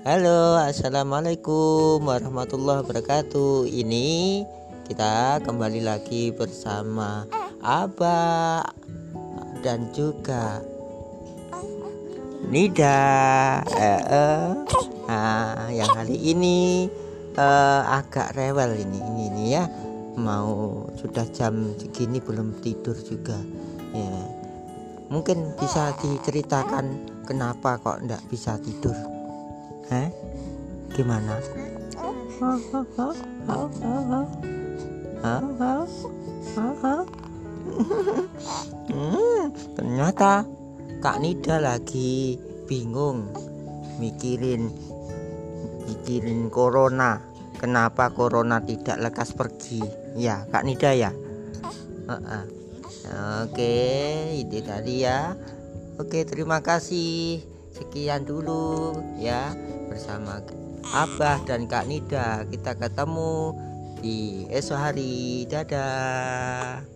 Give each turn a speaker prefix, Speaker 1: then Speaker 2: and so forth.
Speaker 1: Halo, assalamualaikum warahmatullahi wabarakatuh. Ini kita kembali lagi bersama Abah dan juga Nida. Eh, eh. Nah, yang kali ini eh, agak rewel ini, ini, ini ya. Mau sudah jam segini belum tidur juga. Ya. Mungkin bisa diceritakan kenapa kok enggak bisa tidur? Hah? Gimana? Hmm, ternyata Kak Nida lagi bingung mikirin mikirin corona. Kenapa corona tidak lekas pergi? Ya, Kak Nida ya. Oke, itu tadi ya. Oke, terima kasih. Sekian dulu ya bersama Abah dan Kak Nida. Kita ketemu di esok hari. Dadah.